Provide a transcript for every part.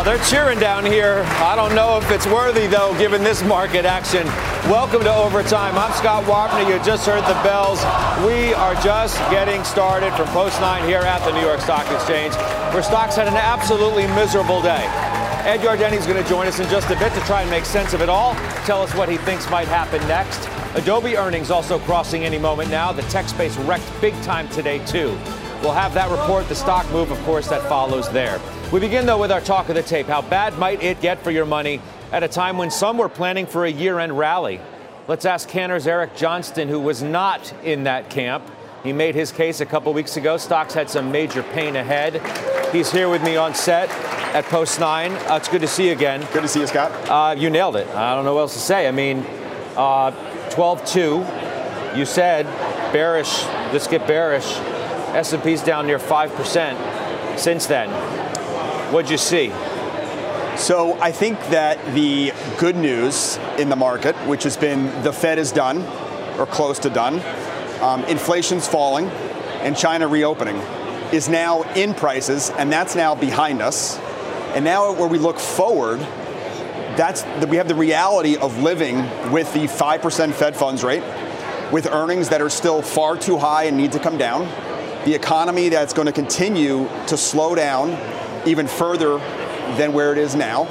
Oh, they're cheering down here. I don't know if it's worthy, though, given this market action. Welcome to Overtime. I'm Scott Wapner. You just heard the bells. We are just getting started from Post 9 here at the New York Stock Exchange, where stocks had an absolutely miserable day. Ed Yardeni is going to join us in just a bit to try and make sense of it all, tell us what he thinks might happen next. Adobe earnings also crossing any moment now. The tech space wrecked big time today, too. We'll have that report, the stock move, of course, that follows there. We begin, though, with our talk of the tape. How bad might it get for your money at a time when some were planning for a year end rally? Let's ask Cantor's Eric Johnston, who was not in that camp. He made his case a couple weeks ago. Stocks had some major pain ahead. He's here with me on set at Post 9. Uh, it's good to see you again. Good to see you, Scott. Uh, you nailed it. I don't know what else to say. I mean, uh, 12 2. You said bearish, let's get bearish. S&P's down near 5% since then. What'd you see? So I think that the good news in the market, which has been the Fed is done or close to done, um, inflation's falling, and China reopening, is now in prices, and that's now behind us. And now, where we look forward, that's the, we have the reality of living with the 5% Fed funds rate, with earnings that are still far too high and need to come down, the economy that's going to continue to slow down even further than where it is now.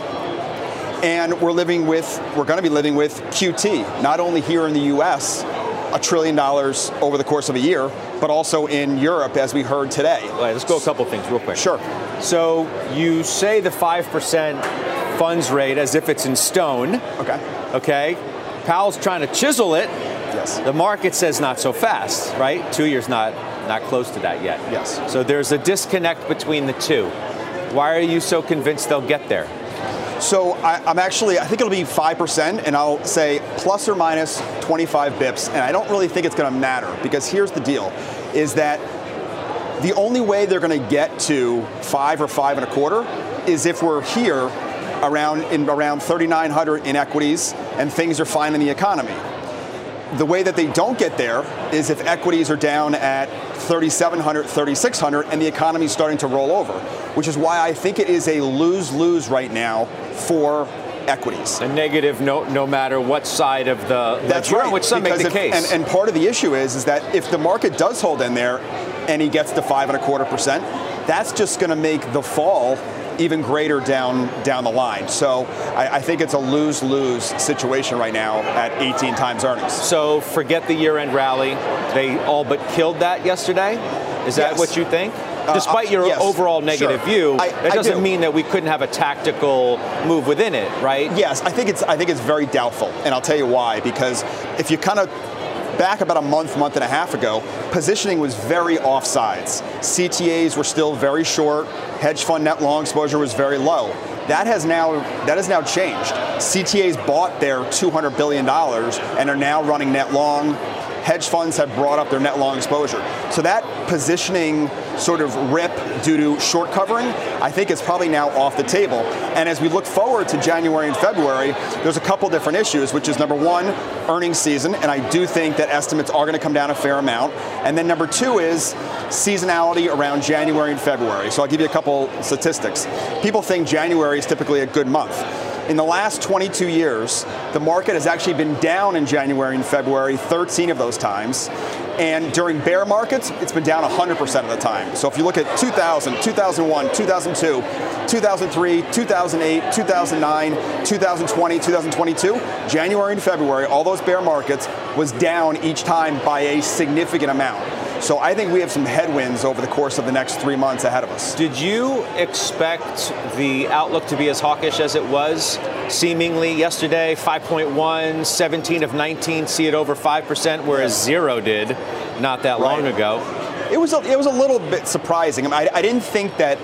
And we're living with, we're going to be living with QT, not only here in the US, a trillion dollars over the course of a year, but also in Europe, as we heard today. All right, let's go a couple things real quick. Sure. So you say the 5% funds rate as if it's in stone. Okay. Okay. Powell's trying to chisel it. Yes. The market says not so fast, right? Two years not not close to that yet. Yes. So there's a disconnect between the two. Why are you so convinced they'll get there? So I, am actually, I think it'll be 5%, and I'll say plus or minus 25 bips, and I don't really think it's going to matter because here's the deal, is that the only way they're going to get to five or five and a quarter is if we're here around in around 3,900 in equities and things are fine in the economy. The way that they don't get there is if equities are down at 3,700, 3,600, and the economy is starting to roll over, which is why I think it is a lose lose right now for equities. A negative no, no matter what side of the That's right. which some because make the if, case. And, and part of the issue is, is that if the market does hold in there and he gets to five and a quarter percent, that's just going to make the fall even greater down down the line. So I, I, think it's a lose lose situation right now at 18 times earnings. So forget the year end rally. They all but killed that yesterday. Is that yes. what you think? Uh, Despite uh, your yes, overall negative sure. view, I, that doesn't do. mean that we couldn't have a tactical move within it, right? Yes, I think it's I think it's very doubtful, and I'll tell you why. Because if you kind of back about a month, month and a half ago, positioning was very offsides. CTAs were still very short. Hedge fund net long exposure was very low. That has now that has now changed. CTAs bought their 200 billion dollars and are now running net long. Hedge funds have brought up their net long exposure. So that positioning sort of rip due to short covering, I think is probably now off the table. And as we look forward to January and February, there's a couple different issues, which is number one, earnings season, and I do think that estimates are going to come down a fair amount. And then number two is seasonality around January and February. So I'll give you a couple statistics. People think January is typically a good month. In the last 22 years, the market has actually been down in January and February, 13 of those times. And during bear markets, it's been down 100% of the time. So if you look at 2000, 2001, 2002, 2003, 2008, 2009, 2020, 2022, January and February, all those bear markets was down each time by a significant amount. So I think we have some headwinds over the course of the next three months ahead of us. Did you expect the outlook to be as hawkish as it was seemingly yesterday? 5.1, 17 of 19 see it over 5%, whereas zero did not that long Right. ago. It was a, it was a little bit surprising. I, mean, I, I didn't think that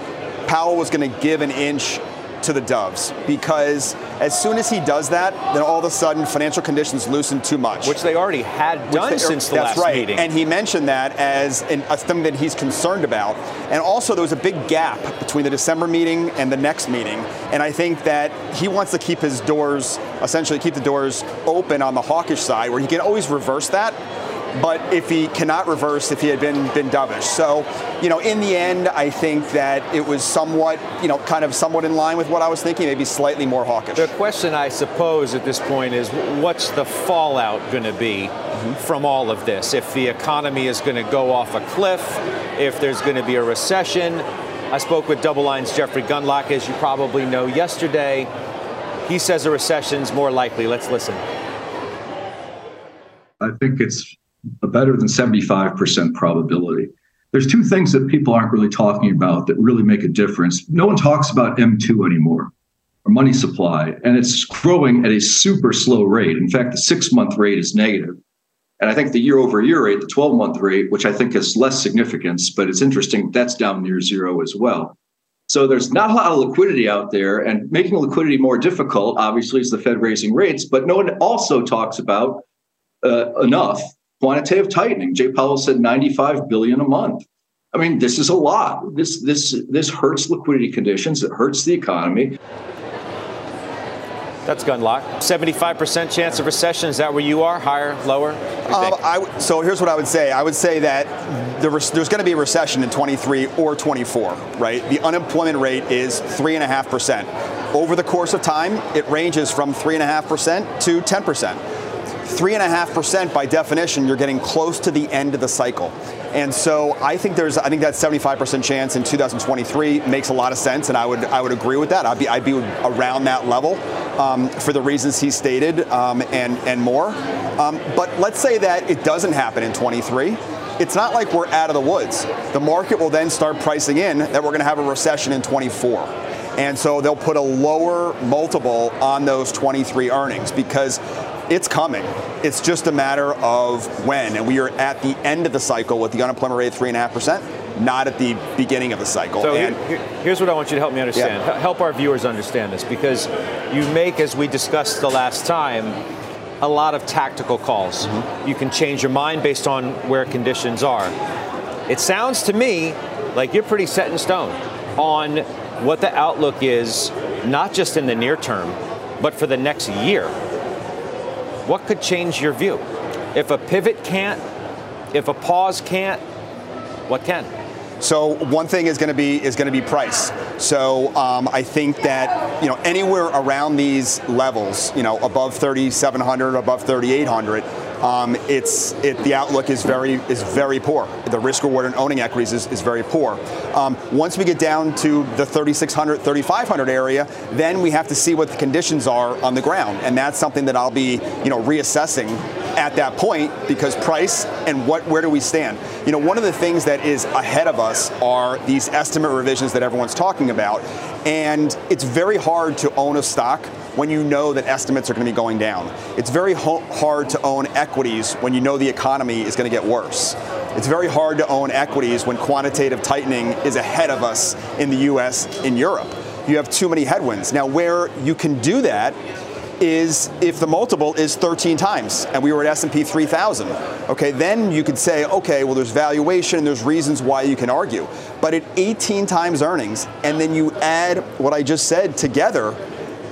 Powell was going to give an inch to the Doves because as soon as he does that, then all of a sudden financial conditions loosen too much. Which they already had done they, since the that's last right. meeting. And he mentioned that as an, a thing that he's concerned about. And also there was a big gap between the December meeting and the next meeting. And I think that he wants to keep his doors, essentially keep the doors open on the hawkish side where he can always reverse that but if he cannot reverse if he had been been dovish. So, you know, in the end, I think that it was somewhat, you know, kind of somewhat in line with what I was thinking, maybe slightly more hawkish. The question, I suppose, at this point is, what's the fallout going to be mm-hmm. from all of this? If the economy is going to go off a cliff, if there's going to be a recession. I spoke with DoubleLine's Jeffrey Gundlach, as you probably know, yesterday. He says a recession is more likely. Let's listen. I think it's a better than 75% probability. There's two things that people aren't really talking about that really make a difference. No one talks about M2 anymore, or money supply, and it's growing at a super slow rate. In fact, the six month rate is negative. And I think the year over year rate, the 12 month rate, which I think has less significance, but it's interesting, that's down near zero as well. So there's not a lot of liquidity out there, and making liquidity more difficult, obviously, is the Fed raising rates. But no one also talks about uh, enough quantitative tightening. Jay Powell said 95 billion a month. I mean, this is a lot. This this this hurts liquidity conditions. It hurts the economy. That's Gundlach. 75% chance of recession. Is that where you are? Higher, lower? Um, I, so here's what I would say. I would say that the, there's going to be a recession in 23 or 24, right? The unemployment rate is 3.5%. Over the course of time, it ranges from 3.5% to 10%. 3.5% by definition, you're getting close to the end of the cycle. And so I think there's, I think that 75% chance in 2023 makes a lot of sense, and I would, I would agree with that. I'd be, I'd be around that level um, for the reasons he stated um, and, and more. Um, but let's say that it doesn't happen in 23 it's not like we're out of the woods. The market will then start pricing in that we're going to have a recession in 24. And so they'll put a lower multiple on those 23 earnings because it's coming. It's just a matter of when. And we are at the end of the cycle with the unemployment rate of 3.5%, not at the beginning of the cycle. So and here, here's what I want you to help me understand. Yeah. Help our viewers understand this because you make, as we discussed the last time, a lot of tactical calls. Mm-hmm. You can change your mind based on where conditions are. It sounds to me like you're pretty set in stone on what the outlook is, not just in the near term, but for the next year. What could change your view? If a pivot can't, if a pause can't, what can? So one thing is going to be is going to be price. So um, I think that you know anywhere around these levels, you know above 3,700, above 3,800 um, it's it, the outlook is very is very poor. The risk reward in owning equities is, is very poor. Um, once we get down to the 3,600, 3,500 area, then we have to see what the conditions are on the ground, and that's something that I'll be you know reassessing at that point because price and what where do we stand? You know, one of the things that is ahead of us are these estimate revisions that everyone's talking about, and it's very hard to own a stock when you know that estimates are going to be going down. It's very ho- hard to own equities when you know the economy is going to get worse. It's very hard to own equities when quantitative tightening is ahead of us in the US, in Europe. You have too many headwinds. Now, where you can do that is if the multiple is 13 times and we were at S&P 3000 okay then you could say okay well there's valuation there's reasons why you can argue but at 18 times earnings and then you add what I just said together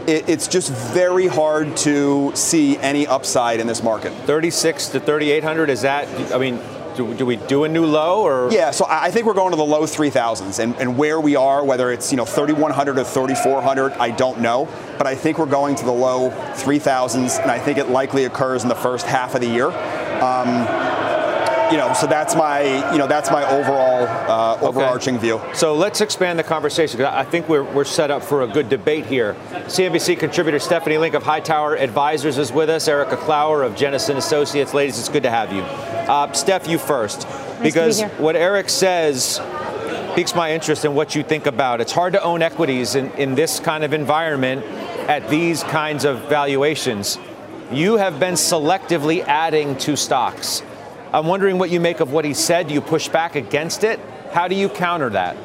it, it's just very hard to see any upside in this market. 36 to 3,800, is that, I mean, do, do, we do a new low or? Yeah, so I think we're going to the low 3000s and, and where we are, whether it's, you know, 3100 or 3400, I don't know. But I think we're going to the low 3000s and I think it likely occurs in the first half of the year. Um, you know, so that's my, you know, that's my overall uh, overarching okay. view. So let's expand the conversation. Because I think we're, we're set up for a good debate here. CNBC contributor Stephanie Link of Hightower Advisors is with us. Erika Klauer of Jennison Associates. Ladies, it's good to have you. Uh, Steph, you first, nice because be what Eric says piques my interest in what you think about. It's hard to own equities in, in this kind of environment at these kinds of valuations. You have been selectively adding to stocks. I'm wondering what you make of what he said. Do you push back against it? How do you counter that?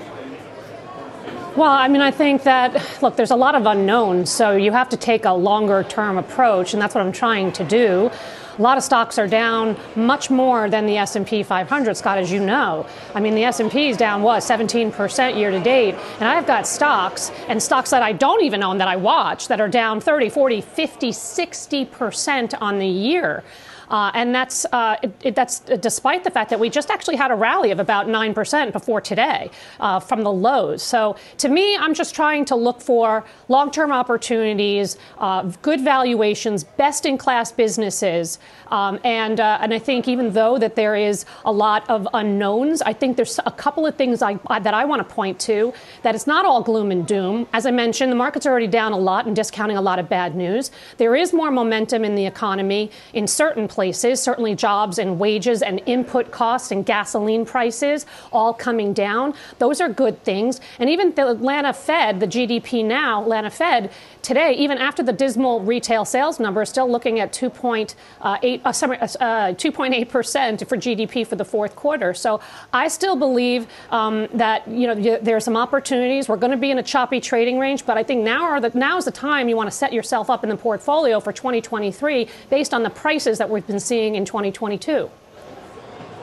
Well, I mean, I think that, look, there's a lot of unknowns, so you have to take a longer term approach, and that's what I'm trying to do. A lot of stocks are down much more than the S&P 500, Scott, as you know. I mean, the S&P is down what 17% year to date, and I've got stocks and stocks that I don't even own that I watch that are down 30, 40, 50, 60% on the year. Uh, and that's uh, it, that's despite the fact that we just actually had a rally of about nine percent before today uh, from the lows. So to me, I'm just trying to look for long-term opportunities, uh, good valuations, best-in-class businesses, um, and uh, and I think even though that there is a lot of unknowns, I think there's a couple of things I, that I want to point to that it's not all gloom and doom. As I mentioned, the market's already down a lot and discounting a lot of bad news. There is more momentum in the economy in certain places places, certainly jobs and wages and input costs and gasoline prices all coming down. Those are good things. And even the Atlanta Fed, the GDP now, Atlanta Fed, today, even after the dismal retail sales number, still looking at 2.8 uh, uh, uh, 2.8 percent for GDP for the fourth quarter. So I still believe um, that you know there are some opportunities. We're going to be in a choppy trading range, but I think now are the now is the time you want to set yourself up in the portfolio for 2023 based on the prices that we've been seeing in 2022.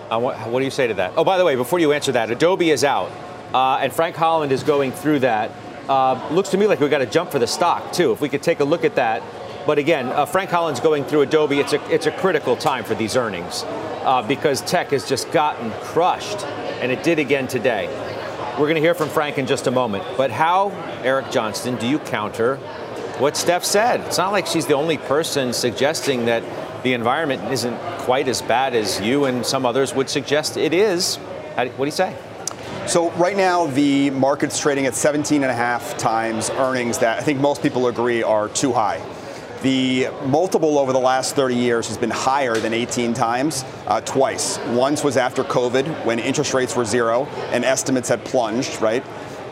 Uh, what, what, do you say to that? Oh, by the way, before you answer that, Adobe is out, uh, and Frank Holland is going through that. Uh, looks to me like we've got to jump for the stock, too. If we could take a look at that. But again, uh, Frank Holland's going through Adobe. It's a, it's a critical time for these earnings uh, because tech has just gotten crushed, and it did again today. We're going to hear from Frank in just a moment. But how, Eric Johnston, do you counter what Steph said? It's not like she's the only person suggesting that the environment isn't quite as bad as you and some others would suggest it is. What do you say? So right now, the market's trading at 17 and a half times earnings that I think most people agree are too high. The multiple over the last 30 years has been higher than 18 times, uh, twice. Once was after COVID, when interest rates were zero and estimates had plunged, right?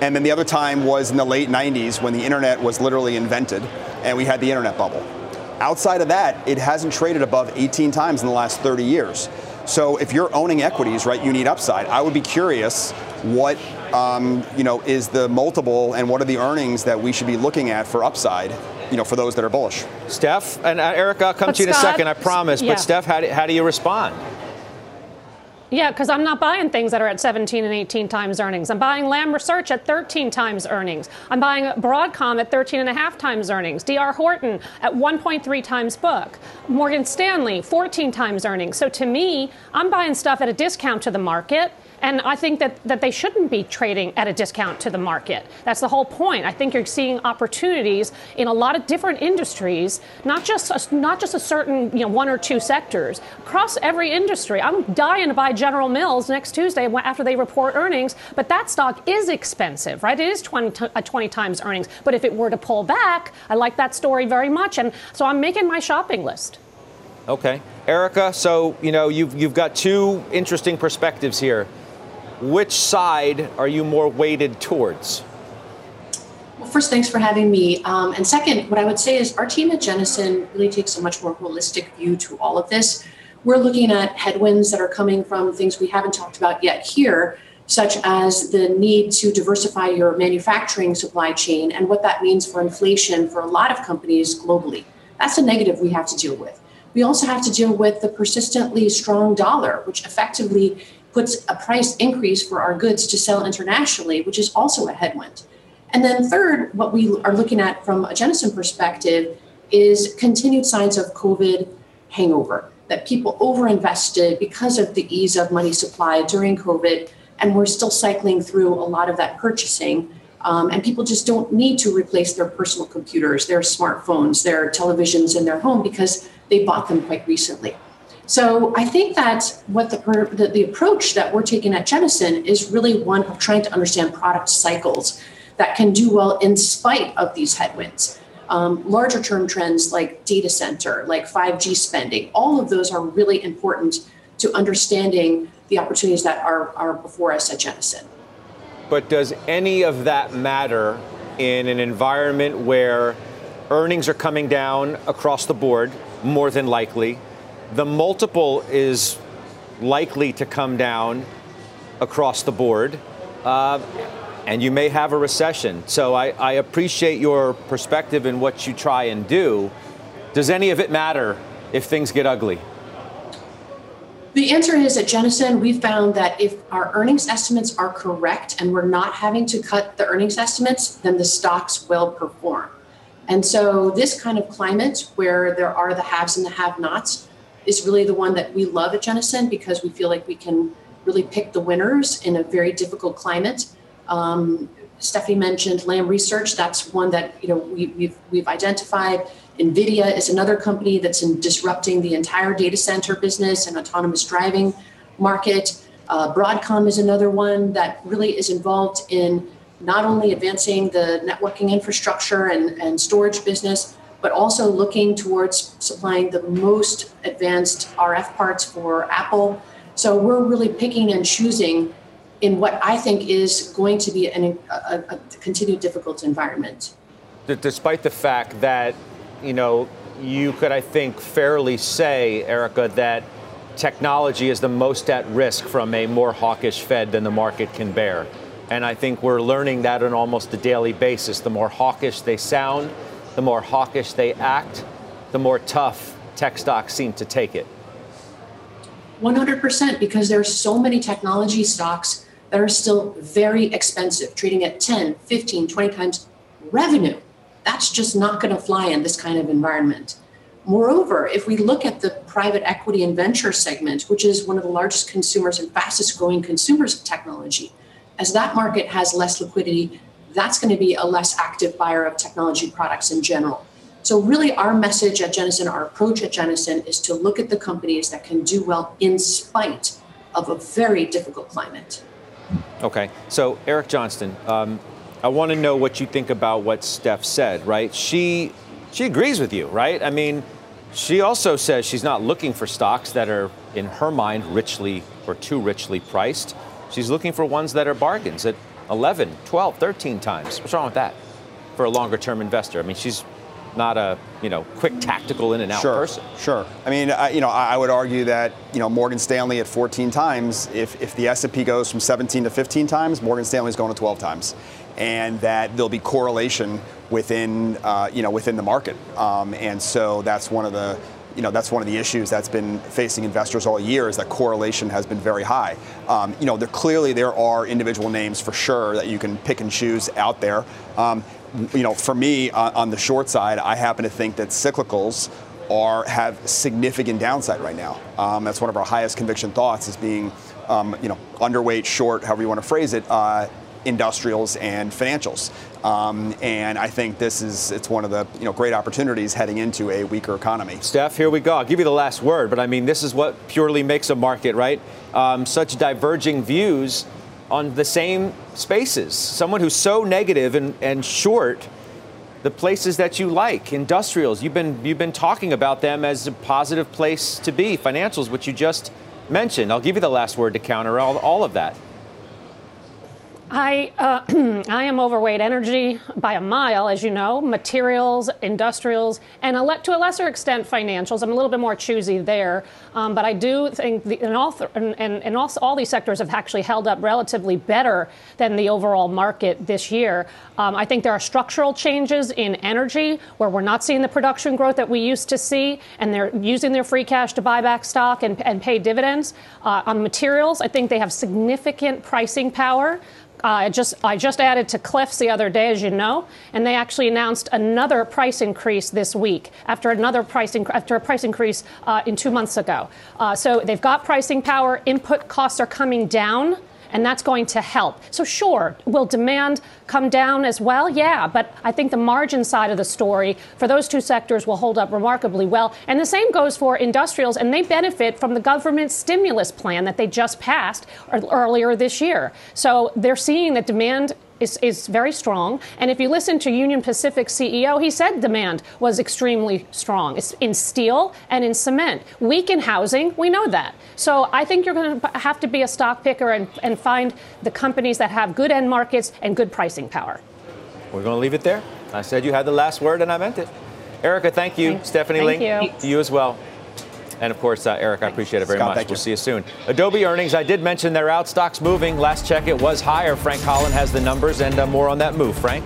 And then the other time was in the late 90s when the internet was literally invented and we had the internet bubble. Outside of that, it hasn't traded above 18 times in the last 30 years. So if you're owning equities, right, you need upside. I would be curious what um, you know is the multiple and what are the earnings that we should be looking at for upside. You know, for those that are bullish. Steph and uh, Erika, I'll come but to you in a second, I promise. Yeah. But Steph, how do, how do you respond? Yeah, because I'm not buying things that are at 17 and 18 times earnings. I'm buying Lam Research at 13 times earnings. I'm buying Broadcom at 13 and a half times earnings. DR Horton at 1.3 times book. Morgan Stanley, 14 times earnings. So to me, I'm buying stuff at a discount to the market. And I think that, that they shouldn't be trading at a discount to the market. That's the whole point. I think you're seeing opportunities in a lot of different industries, not just a, not just a certain you know one or two sectors across every industry. I'm dying to buy General Mills next Tuesday after they report earnings, but that stock is expensive, right? It is 20, uh, 20 times earnings. But if it were to pull back, I like that story very much, and so I'm making my shopping list. Okay, Erika. So you know you've you've got two interesting perspectives here. Which side are you more weighted towards? Well, first, thanks for having me. Um, and second, what I would say is our team at Jennison really takes a much more holistic view to all of this. We're looking at headwinds that are coming from things we haven't talked about yet here, such as the need to diversify your manufacturing supply chain and what that means for inflation for a lot of companies globally. That's a negative we have to deal with. We also have to deal with the persistently strong dollar, which effectively puts a price increase for our goods to sell internationally, which is also a headwind. And then, third, what we are looking at from a Jennison perspective is continued signs of COVID hangover, that people overinvested because of the ease of money supply during COVID, and we're still cycling through a lot of that purchasing. Um, and people just don't need to replace their personal computers, their smartphones, their televisions in their home because they bought them quite recently. So I think that what the, the, the approach that we're taking at Jennison is really one of trying to understand product cycles that can do well in spite of these headwinds. Um, larger term trends like data center, like 5G spending, all of those are really important to understanding the opportunities that are, are before us at Jennison. But does any of that matter in an environment where earnings are coming down across the board, more than likely? The multiple is likely to come down across the board. Uh, and you may have a recession. So I, I appreciate your perspective and what you try and do. Does any of it matter if things get ugly? The answer is at Jennison, we found that if our earnings estimates are correct and we're not having to cut the earnings estimates, then the stocks will perform. And so, this kind of climate where there are the haves and the have nots is really the one that we love at Jennison because we feel like we can really pick the winners in a very difficult climate. Um, Stephanie mentioned Lam Research. That's one that you know we, we've we've identified. NVIDIA is another company that's in disrupting the entire data center business and autonomous driving market. Uh, Broadcom is another one that really is involved in not only advancing the networking infrastructure and, and storage business, but also looking towards supplying the most advanced RF parts for Apple. So we're really picking and choosing in what I think is going to be an, a, a continued difficult environment. Despite the fact that you know, you could, I think, fairly say, Erika, that technology is the most at risk from a more hawkish Fed than the market can bear. And I think we're learning that on almost a daily basis. The more hawkish they sound, the more hawkish they act, the more tough tech stocks seem to take it. 100% because there are so many technology stocks that are still very expensive, trading at 10, 15, 20 times revenue. That's just not going to fly in this kind of environment. Moreover, if we look at the private equity and venture segment, which is one of the largest consumers and fastest growing consumers of technology, as that market has less liquidity, that's going to be a less active buyer of technology products in general. So, really, our message at Jennison, our approach at Jennison is to look at the companies that can do well in spite of a very difficult climate. Okay. So, Eric Johnston, um, I want to know what you think about what Steph said, right? She she agrees with you, right? I mean, she also says she's not looking for stocks that are in her mind richly or too richly priced. She's looking for ones that are bargains at 11, 12, 13 times. What's wrong with that for a longer term investor? I mean, she's not a you know quick tactical in and out sure, person. Sure. I mean, I, you know, I would argue that you know Morgan Stanley at 14 times. If if the S&P goes from 17 to 15 times, Morgan Stanley's going to 12 times and that there'll be correlation within uh, you know within the market. Um, and so that's one of the you know that's one of the issues that's been facing investors all year is that correlation has been very high. Um, you know, there clearly there are individual names for sure that you can pick and choose out there. Um, you know, for me on, on the short side, I happen to think that cyclicals are have significant downside right now. Um, that's one of our highest conviction thoughts is being, um, you know, underweight, short, however you want to phrase it, uh, industrials and financials. Um, and I think this is it's one of the you know great opportunities heading into a weaker economy. Steph, here we go. I'll give you the last word, but I mean this is what purely makes a market, right? Um, such diverging views on the same spaces. Someone who's so negative and, and short the places that you like, industrials. You've been you've been talking about them as a positive place to be. Financials, which you just mentioned. I'll give you the last word to counter all, all of that. I, uh, I am overweight energy by a mile, as you know, materials, industrials, and to a lesser extent financials. I'm a little bit more choosy there. Um, but I do think the, and all, th- and, and, and all these sectors have actually held up relatively better than the overall market this year. Um, I think there are structural changes in energy where we're not seeing the production growth that we used to see, and they're using their free cash to buy back stock and, and pay dividends. Uh, on materials, I think they have significant pricing power. I just I just added to Cliffs the other day, as you know, and they actually announced another price increase this week after another price inc- after a price increase uh, in two months ago. Uh, so they've got pricing power. Input costs are coming down and that's going to help. So, sure, will demand come down as well? Yeah, but I think the margin side of the story for those two sectors will hold up remarkably well. And the same goes for industrials, and they benefit from the government stimulus plan that they just passed earlier this year. So, they're seeing that demand is, is very strong. And if you listen to Union Pacific CEO, he said demand was extremely strong. It's in steel and in cement. Weak in housing, we know that. So I think you're going to have to be a stock picker and, and find the companies that have good end markets and good pricing power. We're going to leave it there. I said you had the last word, and I meant it. Erika, thank you. Thanks. Stephanie thank Link, you. to you as well. And of course, uh, Eric, I appreciate it very Scott, much. We'll you. see you soon. Adobe earnings, I did mention they're out. Stocks moving. Last check, it was higher. Frank Holland has the numbers and uh, more on that move. Frank?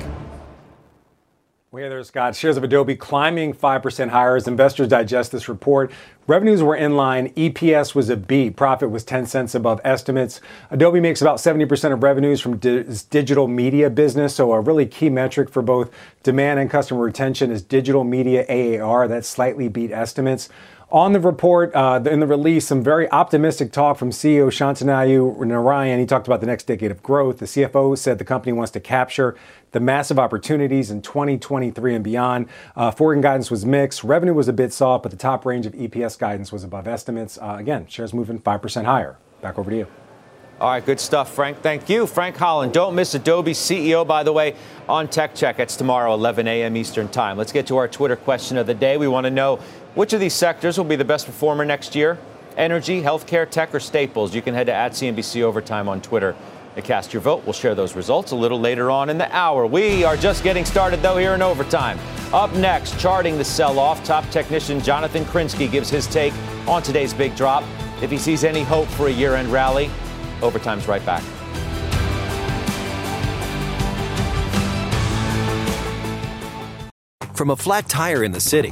Well, hey there, Scott. Shares of Adobe climbing 5% higher as investors digest this report. Revenues were in line. EPS was a beat. Profit was 10 cents above estimates. Adobe makes about 70% of revenues from di- digital media business. So a really key metric for both demand and customer retention is digital media ARR. That slightly beat estimates. On the report, uh, in the release, some very optimistic talk from CEO Shantanu Narayen. He talked about the next decade of growth. The CFO said the company wants to capture the massive opportunities in 2023 and beyond. Uh, forward guidance was mixed. Revenue was a bit soft, but the top range of EPS guidance was above estimates. Uh, again, shares moving 5% higher. Back over to you. All right, good stuff, Frank. Thank you. Frank Holland. Don't miss Adobe CEO, by the way, on Tech Check. It's tomorrow, 11 a.m. Eastern Time. Let's get to our Twitter question of the day. We want to know which of these sectors will be the best performer next year? Energy, healthcare, tech, or staples? You can head to at CNBC Overtime on Twitter to cast your vote. We'll share those results a little later on in the hour. We are just getting started, though, here in Overtime. Up next, charting the sell off, top technician Jonathan Krinsky gives his take on today's big drop. If he sees any hope for a year end rally, Overtime's right back. From a flat tire in the city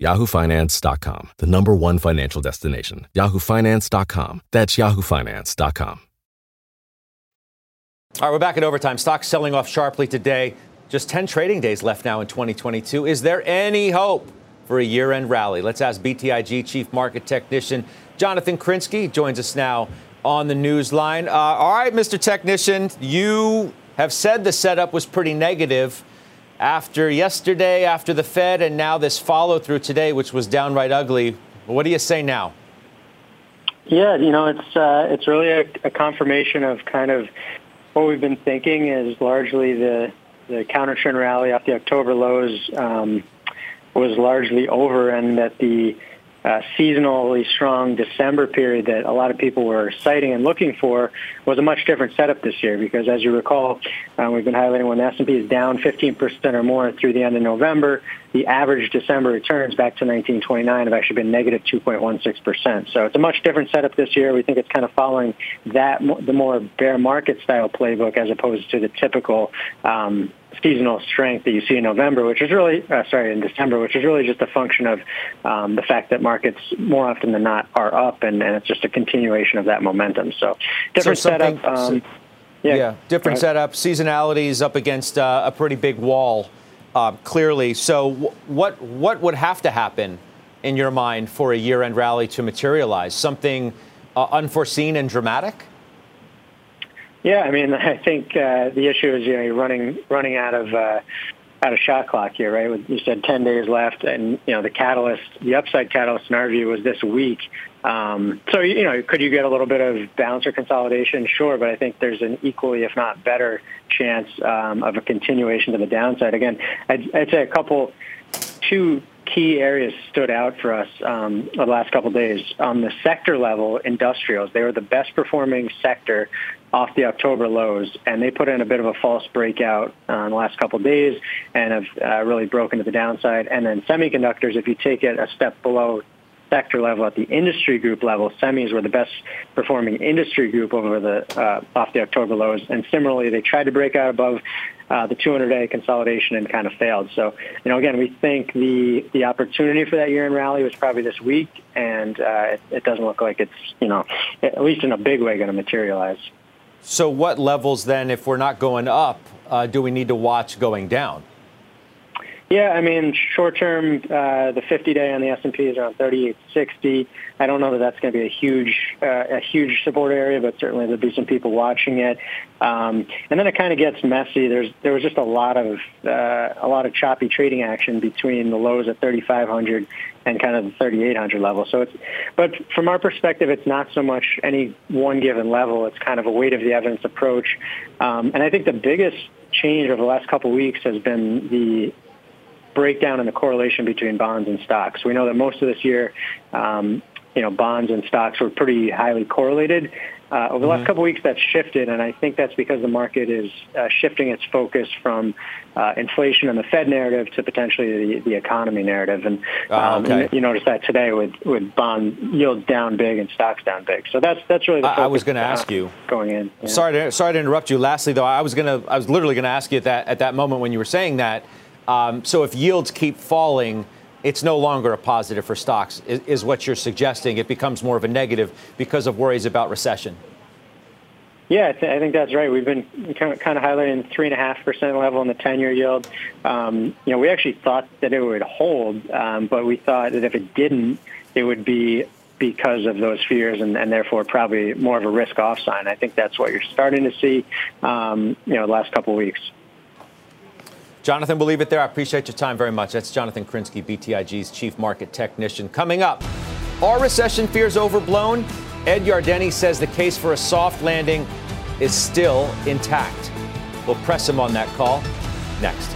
YahooFinance.com, the number one financial destination. YahooFinance.com. That's YahooFinance.com. All right, we're back at overtime. Stocks selling off sharply today. Just 10 trading days left now in 2022. Is there any hope for a year end rally? Let's ask BTIG Chief Market Technician Jonathan Krinsky. Joins us now on the news line. Uh, all right, Mr. Technician, you have said the setup was pretty negative after yesterday, after the Fed, and now this follow through today, which was downright ugly. What do you say now? Yeah, you know, it's uh, it's really a, a confirmation of kind of what we've been thinking is largely the the counter trend rally off the October lows um, was largely over, and that the uh, seasonally strong December period that a lot of people were citing and looking for was a much different setup this year because, as you recall, uh, we've been highlighting when the S&P is down 15% or more through the end of November, the average December returns back to 1929 have actually been negative 2.16%. So it's a much different setup this year. We think it's kind of following that the more bear market style playbook as opposed to the typical um, seasonal strength that you see in November, which is really, uh, sorry, in December, which is really just a function of um, the fact that markets more often than not are up, and, and, it's just a continuation of that momentum. So different so setup. Um, so, yeah, yeah, different setup. Seasonality is up against uh, a pretty big wall, uh, clearly. So w- what what would have to happen in your mind for a year-end rally to materialize? Something uh, unforeseen and dramatic? Yeah, I mean, I think uh, the issue is you know you're running running out of uh, out of shot clock here, right? You said 10 days left, and you know the catalyst, the upside catalyst in our view was this week. Um, so you know, could you get a little bit of balance or consolidation? Sure, but I think there's an equally, if not better, chance um, of a continuation to the downside. Again, I'd, I'd say a couple, two key areas stood out for us um, the last couple of days. On the sector level, industrials, they were the best performing sector off the October lows, and they put in a bit of a false breakout uh, in the last couple of days and have uh, really broken to the downside. And then semiconductors, if you take it a step below sector level, at the industry group level, semis were the best performing industry group over the uh, off the October lows. And similarly, they tried to break out above uh, the 200-day consolidation and kind of failed. So, you know, again, we think the the opportunity for that year-end rally was probably this week, and uh, it, it doesn't look like it's, you know, at least in a big way, going to materialize. So, what levels then, if we're not going up, uh, do we need to watch going down? Yeah, I mean, short term, uh, the 50-day on the S&P is around 38.60. I don't know that that's going to be a huge, uh, a huge support area, but certainly there'll be some people watching it. Um, and then it kind of gets messy. There's there was just a lot of uh, a lot of choppy trading action between the lows at 3,500 and kind of the 3,800 level. So it's, but from our perspective, it's not so much any one given level. It's kind of a weight of the evidence approach. Um, and I think the biggest change over the last couple of weeks has been the breakdown in the correlation between bonds and stocks. We know that most of this year, um, you know, bonds and stocks were pretty highly correlated. Uh, over the last mm-hmm. couple of weeks, that's shifted, and I think that's because the market is uh, shifting its focus from uh, inflation and the Fed narrative to potentially the, the economy narrative. And, ah, um, okay. and you notice that today with, with bond yields down big and stocks down big. So that's that's really the focus. I was going to ask you going in. Yeah. Sorry to sorry to interrupt you. Lastly, though, I was going to I was literally going to ask you at that at that moment when you were saying that. Um, so if yields keep falling, it's no longer a positive for stocks, is, is, what you're suggesting. It becomes more of a negative because of worries about recession. Yeah, I, th- I think that's right. We've been kind of, highlighting three and a half percent level in the ten-year yield. Um, you know, we actually thought that it would hold, um, but we thought that if it didn't, it would be because of those fears and, and, therefore probably more of a risk off sign. I think that's what you're starting to see, um, you know, the last couple of weeks. Jonathan, we'll leave it there. I appreciate your time very much. That's Jonathan Krinsky, BTIG's chief market technician. Coming up, are recession fears overblown? Ed Yardeni says the case for a soft landing is still intact. We'll press him on that call next.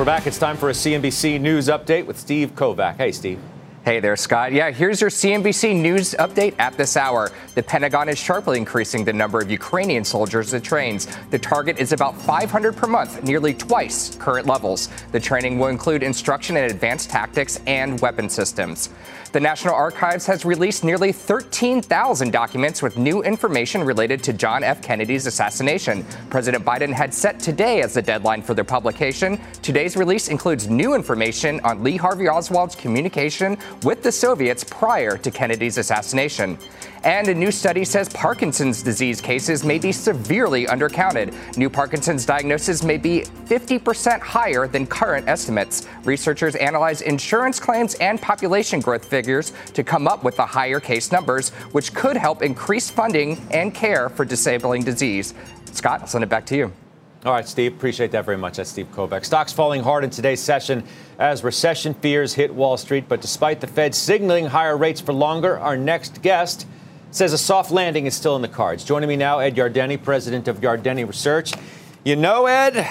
We're back. It's time for a CNBC News update with Steve Kovach. Hey, Steve. Hey there, Scott. Yeah, here's your CNBC News update at this hour. The Pentagon is sharply increasing the number of Ukrainian soldiers it trains. The target is about 500 per month, nearly twice current levels. The training will include instruction in advanced tactics and weapon systems. The National Archives has released nearly 13,000 documents with new information related to John F. Kennedy's assassination. President Biden had set today as the deadline for their publication. Today's release includes new information on Lee Harvey Oswald's communication with the Soviets prior to Kennedy's assassination. And a new study says Parkinson's disease cases may be severely undercounted. New Parkinson's diagnosis may be 50% higher than current estimates. Researchers analyze insurance claims and population growth figures to come up with the higher case numbers, which could help increase funding and care for disabling disease. Scott, I'll send it back to you. All right, Steve, appreciate that very much. That's Steve Kovach. Stocks falling hard in today's session as recession fears hit Wall Street. But despite the Fed signaling higher rates for longer, our next guest says a soft landing is still in the cards. Joining me now, Ed Yardeni, president of Yardeni Research. You know, Ed,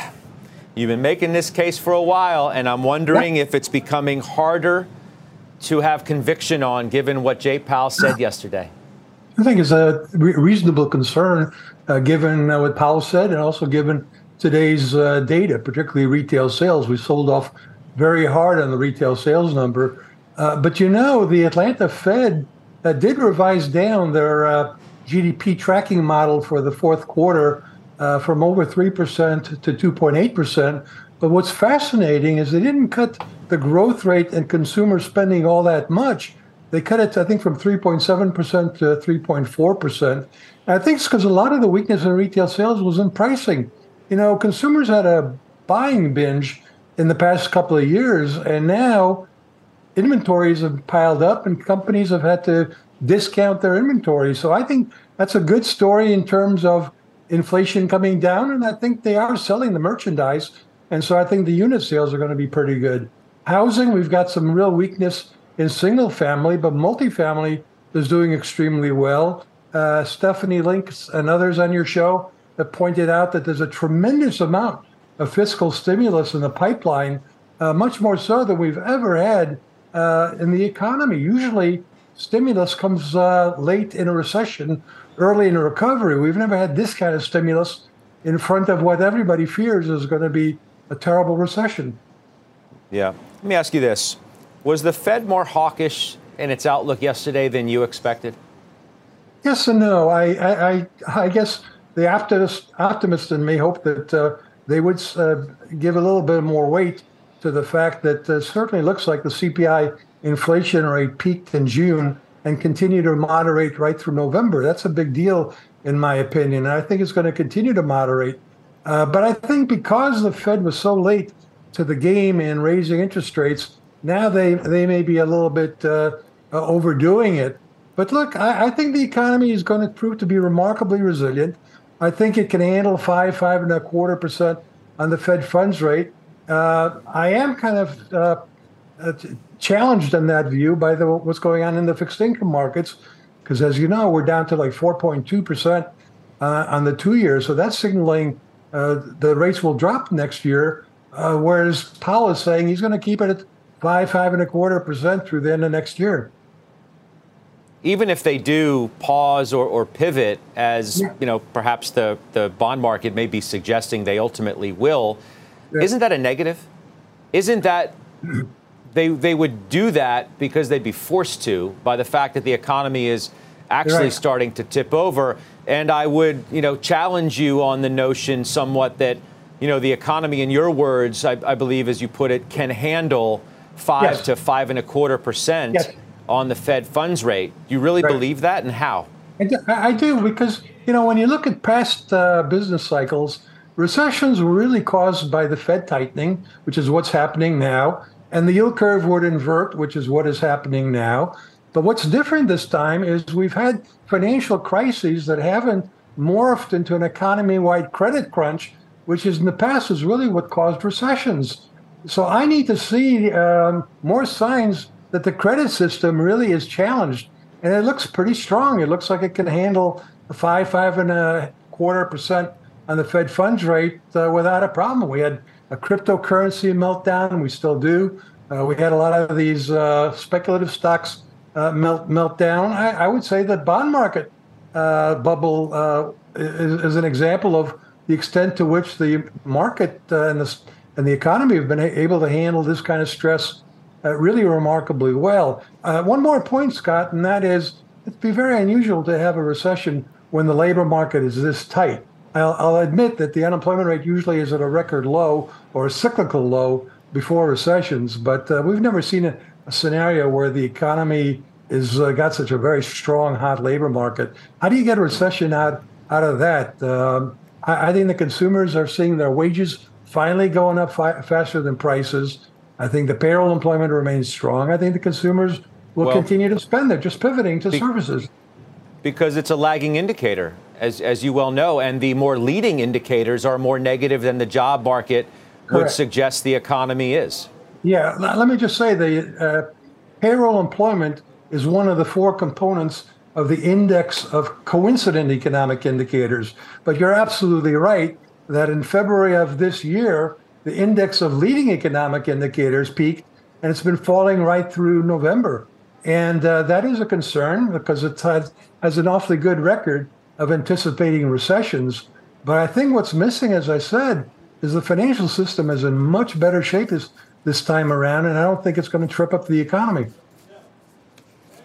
you've been making this case for a while, and I'm wondering yeah. if it's becoming harder to have conviction on given what Jay Powell said yesterday. I think it's a re- reasonable concern uh, given uh, what Powell said and also given today's uh, data, particularly retail sales. We sold off very hard on the retail sales number. Uh, but you know, the Atlanta Fed uh, did revise down their uh, GDP tracking model for the fourth quarter uh, from over 3% to 2.8%. But what's fascinating is they didn't cut the growth rate and consumer spending all that much. They cut it, I think, from 3.7% to 3.4%. I think it's because a lot of the weakness in retail sales was in pricing. You know, consumers had a buying binge in the past couple of years, and now inventories have piled up and companies have had to discount their inventory. So I think that's a good story in terms of inflation coming down. And I think they are selling the merchandise. And so I think the unit sales are going to be pretty good. Housing, we've got some real weakness in single family, but multifamily is doing extremely well. Uh, Stephanie Link's and others on your show have pointed out that there's a tremendous amount of fiscal stimulus in the pipeline, uh, much more so than we've ever had uh, in the economy. Usually, stimulus comes uh, late in a recession, early in a recovery. We've never had this kind of stimulus in front of what everybody fears is going to be a terrible recession. Yeah. Let me ask you this Was the Fed more hawkish in its outlook yesterday than you expected? Yes and no. I, I, I, I guess the optimist, optimist in me hope that uh, they would uh, give a little bit more weight to the fact that uh, certainly looks like the CPI inflation rate peaked in June and continue to moderate right through November. That's a big deal, in my opinion. And I think it's going to continue to moderate. Uh, but I think because the Fed was so late to the game in raising interest rates, now they, they may be a little bit uh overdoing it. But look, I, I, think the economy is going to prove to be remarkably resilient. I think it can handle five, five and a quarter percent on the Fed funds rate. Uh, I am kind of uh, uh, challenged in that view by the, what's going on in the fixed income markets, because as you know, we're down to like 4.2 percent uh, on the two years. So that's signaling uh, the rates will drop next year. Uh, whereas Powell is saying he's going to keep it at five, five and a quarter percent through the end of next year. Even if they do pause or, or pivot, as yeah. you know, perhaps the, the bond market may be suggesting they ultimately will, yeah. isn't that a negative? Isn't that they they would do that because they'd be forced to by the fact that the economy is actually right. starting to tip over? And I would, you know, challenge you on the notion somewhat that, you know, the economy, in your words, I, I believe, as you put it, can handle five yes. to five and a quarter percent yes. On the Fed funds rate. Do you really right. believe that, and how? I do, because you know when you look at past uh, business cycles, recessions were really caused by the Fed tightening, which is what's happening now, and the yield curve would invert, which is what is happening now. But what's different this time is we've had financial crises that haven't morphed into an economy wide credit crunch, which is in the past is really what caused recessions. So I need to see um, more signs that the credit system really is challenged. And it looks pretty strong. It looks like it can handle five, five and a quarter percent on the Fed funds rate uh, without a problem. We had a cryptocurrency meltdown. and We still do. Uh, we had a lot of these uh, speculative stocks uh, melt meltdown. I, I, would say that bond market uh, bubble uh, is, is, an example of the extent to which the market and the and the economy have been able to handle this kind of stress uh, really remarkably well. Uh, one more point, Scott, and that is it'd be very unusual to have a recession when the labor market is this tight. I'll, I'll admit that the unemployment rate usually is at a record low or a cyclical low before recessions, but we've never seen a, a scenario where the economy is uh, got such a very strong hot labor market. How do you get a recession out out of that? Um, I, I, think the consumers are seeing their wages finally going up fi- faster than prices. I think the payroll employment remains strong. I think the consumers will well, continue to spend. They're just pivoting to be- services because it's a lagging indicator, as as you well know, and the more leading indicators are more negative than the job market Correct. would suggest the economy is. Yeah, let me just say the uh, payroll employment is one of the four components of the index of coincident economic indicators. But you're absolutely right that in February of this year, the index of leading economic indicators peaked, and it's been falling right through November. And uh, that is a concern because it has, has an awfully good record of anticipating recessions. But I think what's missing, as I said, is the financial system is in much better shape this, this time around, and I don't think it's going to trip up the economy.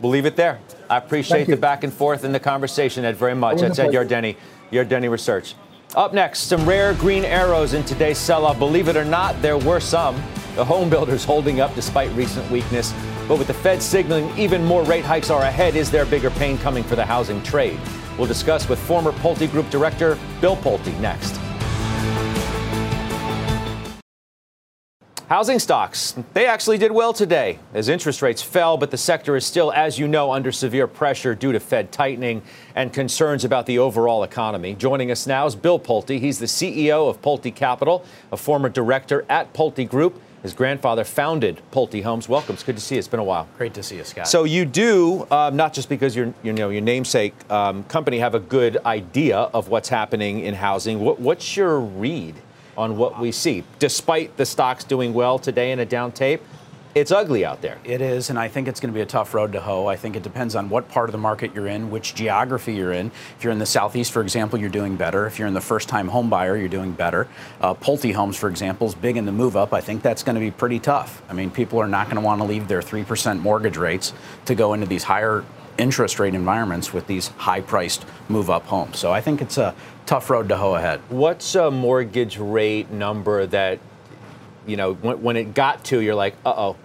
We'll leave it there. I appreciate the back and forth in the conversation, Ed, very much. That's Ed Yardeni, Yardeni Research. Up next, some rare green arrows in today's sell-off. Believe it or not, there were some. The home builders holding up despite recent weakness. But with the Fed signaling even more rate hikes are ahead, is there bigger pain coming for the housing trade? We'll discuss with former Pulte Group Director Bill Pulte next. Housing stocks, they actually did well today as interest rates fell, but the sector is still, as you know, under severe pressure due to Fed tightening and concerns about the overall economy. Joining us now is Bill Pulte. He's the CEO of Pulte Capital, a former director at Pulte Group. His grandfather founded Pulte Homes. Welcome. It's good to see you. It's been a while. Great to see you, Scott. So you do, um, not just because your you know your namesake um, company have a good idea of what's happening in housing. What, what's your read on what we see. Despite the stocks doing well today in a down tape, it's ugly out there. It is, and I think it's going to be a tough road to hoe. I think it depends on what part of the market you're in, which geography you're in. If you're in the southeast, for example, you're doing better. If you're in the first-time home buyer, you're doing better. Uh, Pulte Homes, for example, is big in the move up. I think that's going to be pretty tough. I mean, people are not going to want to leave their three percent mortgage rates to go into these higher interest rate environments with these high-priced move-up homes. So I think it's a tough road to hoe ahead. What's a mortgage rate number that, you know, when, when it got to, you're like, uh oh,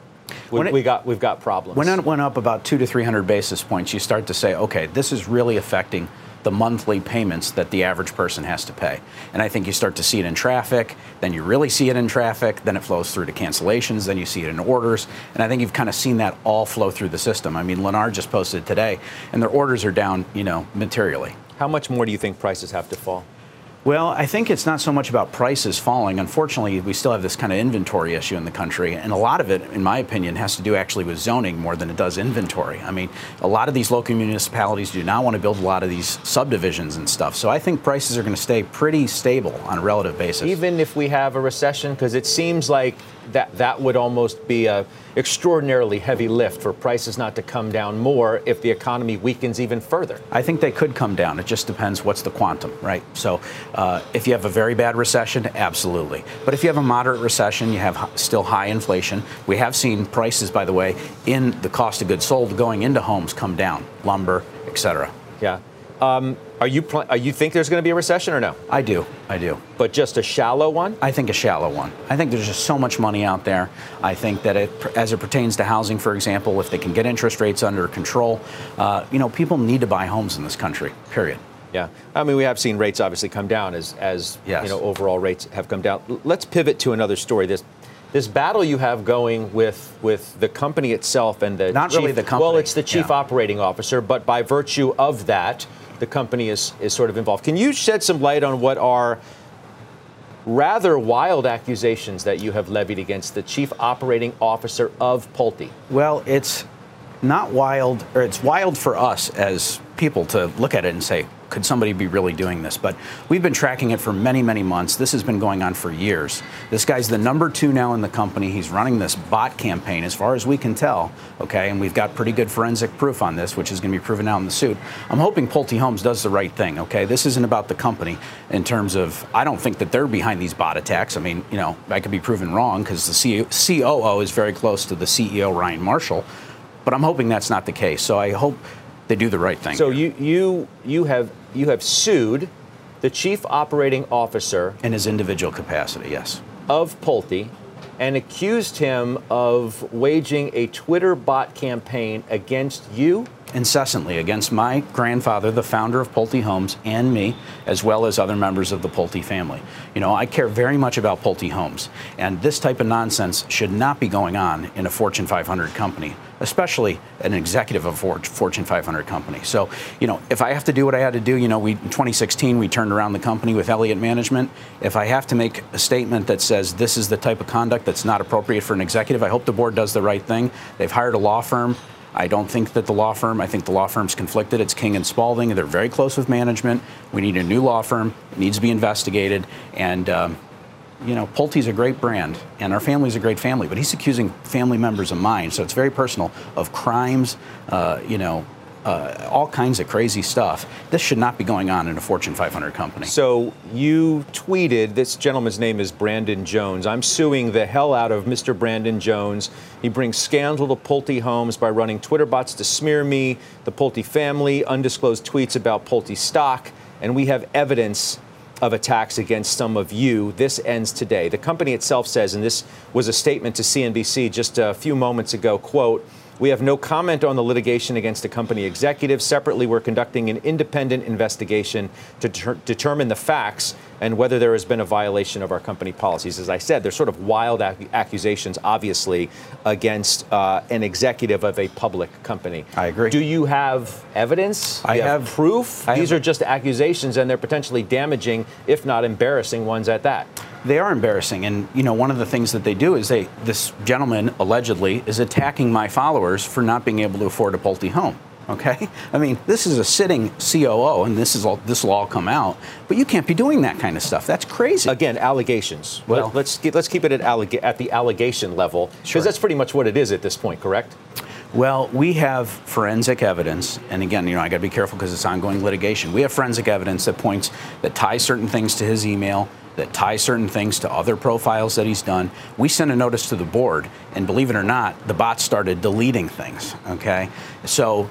we, it, we, got we've got problems. When it went up about two to three hundred basis points, you start to say, okay, this is really affecting the monthly payments that the average person has to pay. And I think you start to see it in traffic, then you really see it in traffic, then it flows through to cancellations, then you see it in orders. And I think you've kind of seen that all flow through the system. I mean, Lennar just posted today, and their orders are down, you know, materially. How much more do you think prices have to fall? Well, I think it's not so much about prices falling. Unfortunately, we still have this kind of inventory issue in the country, and a lot of it, in my opinion, has to do actually with zoning more than it does inventory. I mean, a lot of these local municipalities do not want to build a lot of these subdivisions and stuff. So I think prices are going to stay pretty stable on a relative basis. Even if we have a recession, because it seems like that that would almost be a extraordinarily heavy lift for prices not to come down more if the economy weakens even further. I think they could come down. It just depends what's the quantum, right? So uh, if you have a very bad recession, absolutely. But if you have a moderate recession, you have still high inflation. We have seen prices, by the way, in the cost of goods sold going into homes come down, lumber, et cetera. Yeah. Um, are you pl- are you think there's going to be a recession or no? I do. I do. But just a shallow one? I think a shallow one. I think there's just so much money out there. I think that it, as it pertains to housing, for example, if they can get interest rates under control, uh, you know, people need to buy homes in this country. Period. Yeah, I mean, we have seen rates obviously come down as as yes. you know overall rates have come down. Let's pivot to another story. This this battle you have going with with the company itself and the not chief, really the company. Well, it's the chief yeah. operating officer, but by virtue of that the company is, is sort of involved. Can you shed some light on what are rather wild accusations that you have levied against the chief operating officer of Pulte? Well, it's not wild, or it's wild for us as people to look at it and say, could somebody be really doing this? But we've been tracking it for many, many months. This has been going on for years. This guy's the number two now in the company. He's running this bot campaign, as far as we can tell. Okay, and we've got pretty good forensic proof on this, which is going to be proven out in the suit. I'm hoping Pulte Homes does the right thing. Okay, this isn't about the company in terms of. I don't think that they're behind these bot attacks. I mean, you know, I could be proven wrong because the COO is very close to the CEO Ryan Marshall. But I'm hoping that's not the case. So I hope they do the right thing. So you you you have you have sued the chief operating officer in his individual capacity, yes, of Pulte, and accused him of waging a Twitter bot campaign against you incessantly against my grandfather, the founder of Pulte Homes, and me, as well as other members of the Pulte family. You know, I care very much about Pulte Homes, and this type of nonsense should not be going on in a Fortune 500 company, especially an executive of a Fortune 500 company. So, you know, if I have to do what I had to do, you know, we in 2016 we turned around the company with Elliott Management. If I have to make a statement that says this is the type of conduct that's not appropriate for an executive, I hope the board does the right thing. They've hired a law firm I don't think that the law firm, I think the law firm's conflicted. It's King and Spalding. They're very close with management. We need a new law firm. It needs to be investigated. And, um, you know, Pulte's a great brand, and our family's a great family, but he's accusing family members of mine, so it's very personal, of crimes, uh, you know, uh, all kinds of crazy stuff. This should not be going on in a Fortune 500 company. So you tweeted, this gentleman's name is Brandon Jones. I'm suing the hell out of Mr. Brandon Jones. He brings scandal to Pulte Homes by running Twitter bots to smear me, the Pulte family, undisclosed tweets about Pulte stock, and we have evidence of attacks against some of you. This ends today. The company itself says, and this was a statement to CNBC just a few moments ago, quote, We have no comment on the litigation against the company executive. Separately, we're conducting an independent investigation to ter- determine the facts and whether there has been a violation of our company policies. As I said, they're sort of wild ac- accusations, obviously, against uh, an executive of a public company. I agree. Do you have evidence? I you have- proof. I These have- are just accusations, and they're potentially damaging, if not embarrassing, ones at that. They are embarrassing, and you know one of the things that they do is they this gentleman allegedly is attacking my followers for not being able to afford a Pulte home. Okay, I mean this is a sitting COO, and this is all this will all come out. But you can't be doing that kind of stuff. That's crazy. Again, allegations. Well- Let, let's keep, let's keep it at, allega- at the allegation level, because Sure. that's pretty much what it is at this point. Correct? Well, we have forensic evidence, and again, you know, I got to be careful because it's ongoing litigation. We have forensic evidence that points that ties certain things to his email, that ties certain things to other profiles that he's done. We sent a notice to the board, and believe it or not, the bot started deleting things. Okay, so.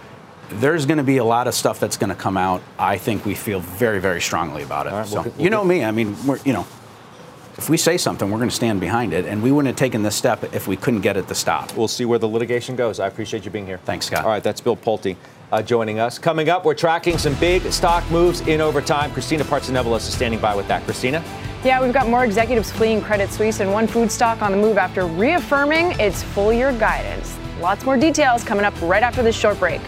There's going to be a lot of stuff that's going to come out. I think we feel very, very strongly about it. right, so, we'll- you know me. I mean, we're, you know, if we say something, we're going to stand behind it, and we wouldn't have taken this step if we couldn't get it to stop. We'll see where the litigation goes. I appreciate you being here. Thanks, Scott. All right, that's Bill Pulte uh, joining us. Coming up, we're tracking some big stock moves in overtime. Christina Partsinevelos is standing by with that. Christina? Yeah, we've got more executives fleeing Credit Suisse and one food stock on the move after reaffirming its full year guidance. Lots more details coming up right after this short break.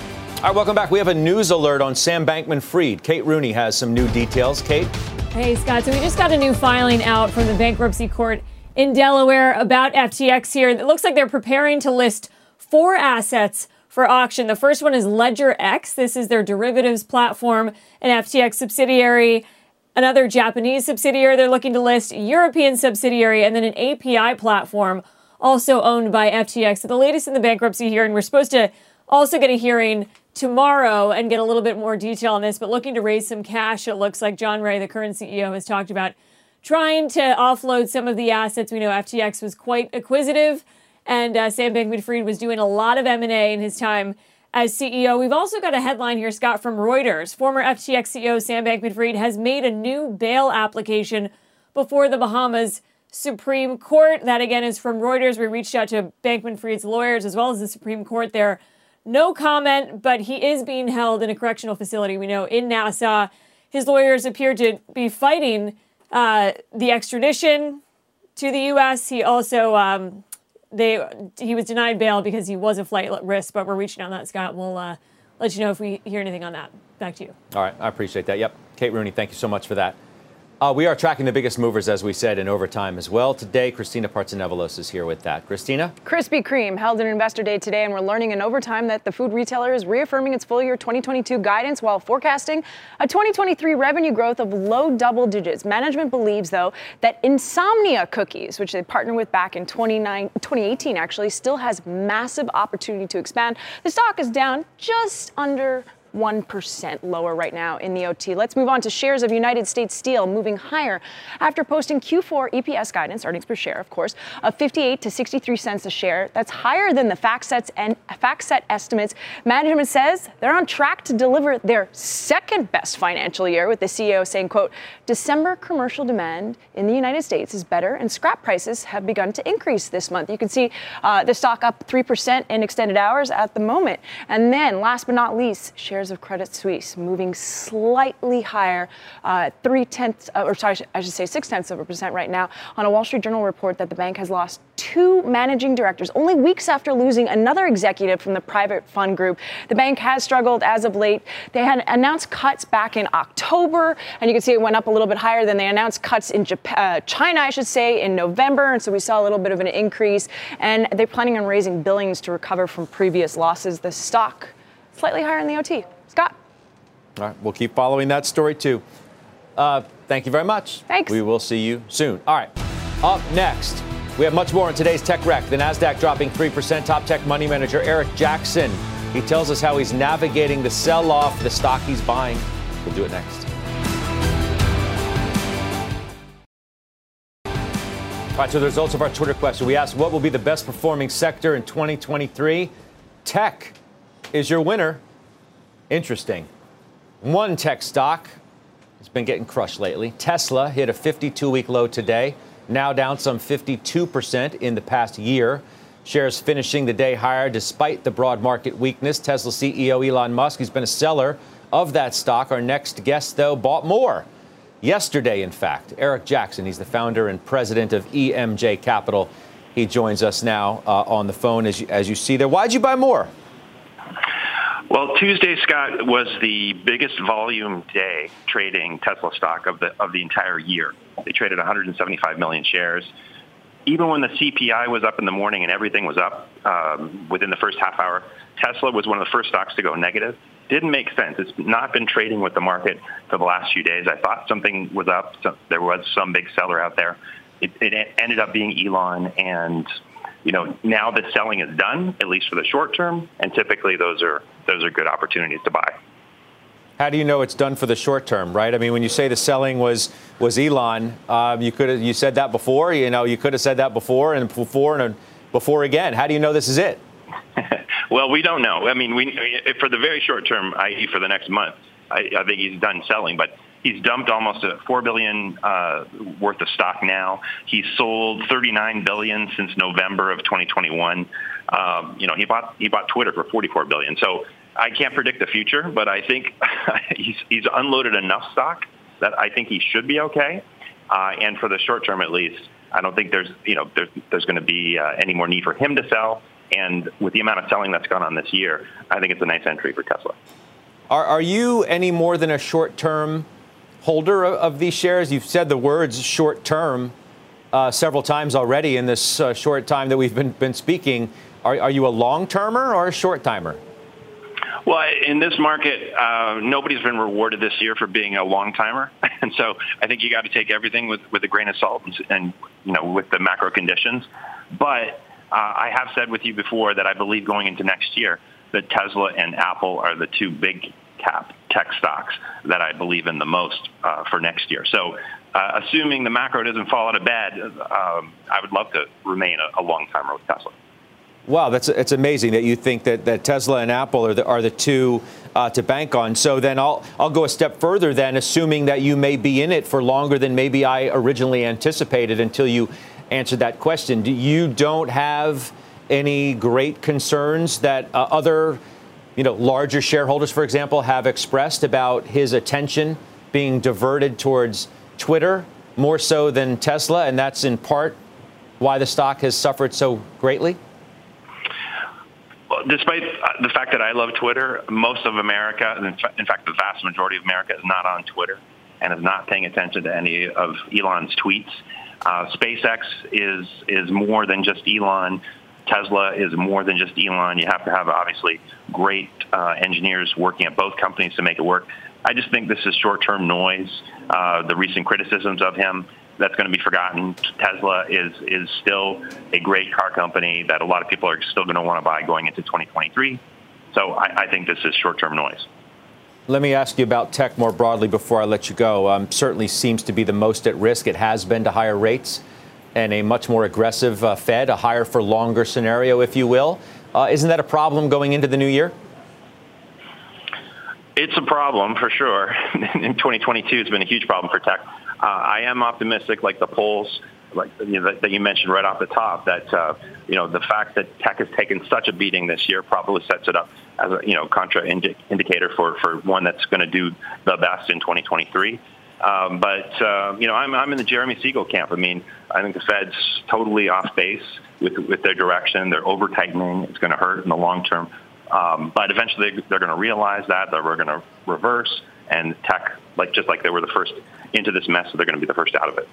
All right, welcome back. We have a news alert on Sam Bankman Fried. Kate Rooney has some new details. Kate? Hey, Scott. So we just got a new filing out from the bankruptcy court in Delaware about FTX here. It looks like they're preparing to list four assets for auction. The first one is Ledger X. This is their derivatives platform, an FTX subsidiary. Another Japanese subsidiary they're looking to list, European subsidiary, and then an API platform also owned by FTX. So the latest in the bankruptcy and we're supposed to also get a hearing tomorrow and get a little bit more detail on this, but looking to raise some cash. It looks like John Ray, the current CEO, has talked about trying to offload some of the assets. We know FTX was quite acquisitive, and uh, Sam Bankman-Fried was doing a lot of M&A in his time as CEO. We've also got a headline here, Scott, from Reuters. Former FTX CEO Sam Bankman-Fried has made a new bail application before the Bahamas Supreme Court. That again is from Reuters. We reached out to Bankman-Fried's lawyers as well as the Supreme Court there. No comment, but he is being held in a correctional facility, we know, in Nassau. His lawyers appear to be fighting uh, the extradition to the U.S. He also um, they he was denied bail because he was a flight risk, but we're reaching out on that, Scott. We'll uh, let you know if we hear anything on that. Back to you. All right, I appreciate that. Yep. Kate Rooney, thank you so much for that. Uh, we are tracking the biggest movers, as we said, in overtime as well. Today, Christina Partsinevelos is here with that. Christina? Krispy Kreme held an investor day today, and we're learning in overtime that the food retailer is reaffirming its full year 2022 guidance while forecasting a 2023 revenue growth of low double digits. Management believes, though, that Insomnia Cookies, which they partnered with back in 2018, actually still has massive opportunity to expand. The stock is down just under 1% lower right now in the OT. Let's move on to shares of United States Steel moving higher after posting Q4 EPS guidance, earnings per share, of course, of 58 to 63 cents a share. That's higher than the FactSet and estimates. Management says they're on track to deliver their second best financial year, with the CEO saying, "quote December commercial demand in the United States is better, and scrap prices have begun to increase this month." You can see uh, the stock up 3% in extended hours at the moment. And then, last but not least, shares of Credit Suisse moving slightly higher, uh, three tenths, uh, or sorry, I should say six tenths of a percent right now, on a Wall Street Journal report that the bank has lost two managing directors only weeks after losing another executive from the private fund group. The bank has struggled as of late. They had announced cuts back in October, and you can see it went up a little bit higher. Then they announced cuts in Japan, uh, China, I should say, in November, and so we saw a little bit of an increase. And they're planning on raising billings to recover from previous losses. The stock slightly higher in the OT. Scott. All right, we'll keep following that story too. Uh, thank you very much. Thanks. We will see you soon. All right, up next, we have much more in today's Tech Wreck. The NASDAQ dropping 3%. Top tech money manager Eric Jackson. He tells us how he's navigating the sell off the stock he's buying. We'll do it next. All right, so the results of our Twitter question. We asked what will be the best performing sector in 2023. Tech is your winner. Interesting. One tech stock has been getting crushed lately. Tesla hit a 52 week low today. now down some 52% in the past year. Shares finishing the day higher despite the broad market weakness. Tesla CEO Elon Musk, who's been a seller of that stock, our next guest, though, bought more. Yesterday, in fact, Eric Jackson, he's the founder and president of EMJ Capital. He joins us now uh, on the phone as you, as you see there. Why'd you buy more? Well, Tuesday, Scott, was the biggest volume day trading Tesla stock of the of the entire year. They traded 175 million shares even when the CPI was up in the morning and everything was up um, within the first half hour, Tesla was one of the first stocks to go negative. Didn't make sense. It's not been trading with the market for the last few days. I thought something was up. So there was some big seller out there. It, it ended up being Elon, and you know now the selling is done, at least for the short term. And typically those are those are good opportunities to buy. How do you know it's done for the short term, right? I mean, when you say the selling was was Elon, um, you could have you said that before. You know, you could have said that before and before and before again. How do you know this is it? well, we don't know. I mean, we for the very short term, i.e., for the next month, I, I think he's done selling, but he's dumped almost a four billion uh, worth of stock now. He's sold 39 billion since November of 2021. Um, you know, he bought he bought Twitter for 44 billion. So I can't predict the future, but I think he's, he's unloaded enough stock that I think he should be okay. Uh, and for the short term, at least, I don't think there's you know there's, there's going to be uh, any more need for him to sell. And with the amount of selling that's gone on this year, I think it's a nice entry for Tesla. Are, are you any more than a short term holder of, of, these shares? You've said the words short term uh, several times already in this uh, short time that we've been, been speaking. Are, are you a long termer or a short timer? Well, in this market, uh, nobody's been rewarded this year for being a long timer, and so I think you got to take everything with with a grain of salt, and, and you know, with the macro conditions. But uh, I have said with you before that I believe going into next year that Tesla and Apple are the two big cap tech stocks that I believe in the most uh, for next year. So, uh, assuming the macro doesn't fall out of bed, um, I would love to remain a, a long timer with Tesla. Wow, that's it's amazing that you think that, that Tesla and Apple are the, are the two uh, to bank on. So then I'll I'll go a step further. Then, assuming that you may be in it for longer than maybe I originally anticipated, until you answered that question, do you don't have any great concerns that uh, other, you know, larger shareholders, for example, have expressed about his attention being diverted towards Twitter more so than Tesla, and that's in part why the stock has suffered so greatly despite uh, the fact that I love Twitter, most of America, in fact, the vast majority of America, is not on Twitter and is not paying attention to any of Elon's tweets. Uh, SpaceX is is more than just Elon. Tesla is more than just Elon. You have to have obviously great uh, engineers working at both companies to make it work. I just think this is short-term noise. Uh, the recent criticisms of him that's going to be forgotten. Tesla is is still a great car company that a lot of people are still going to want to buy going into 2023. So I, I think this is short-term noise. Let me ask you about tech more broadly before I let you go. Um, certainly seems to be the most at risk. It has been to higher rates and a much more aggressive uh, Fed, a higher for longer scenario, if you will. Uh, isn't that a problem going into the new year? It's a problem for sure. in 2022, it's been a huge problem for tech. Uh, I am optimistic, like the polls, like you know, that, you mentioned right off the top, that uh, you know the fact that tech has taken such a beating this year probably sets it up as a you know contra indicator for for one that's going to do the best in 2023. Um, but uh, you know, I'm I'm in the Jeremy Siegel camp. I mean, I think the Fed's totally off base with with their direction. They're over tightening. It's going to hurt in the long term. Um, but eventually, they're going to realize that that we're going to reverse and tech, like just like they were the first into this mess, they're going to be the first out of it.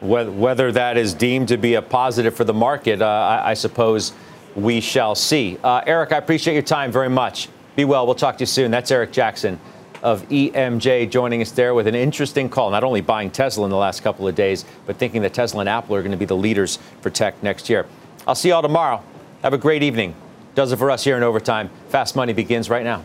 Whether that is deemed to be a positive for the market, uh, I, I, suppose we shall see. Uh, Eric, I appreciate your time very much. Be well. We'll talk to you soon. That's Eric Jackson of EMJ joining us there with an interesting call. Not only buying Tesla in the last couple of days, but thinking that Tesla and Apple are going to be the leaders for tech next year. I'll see you all tomorrow. Have a great evening. Does it for us here in overtime. Fast money begins right now.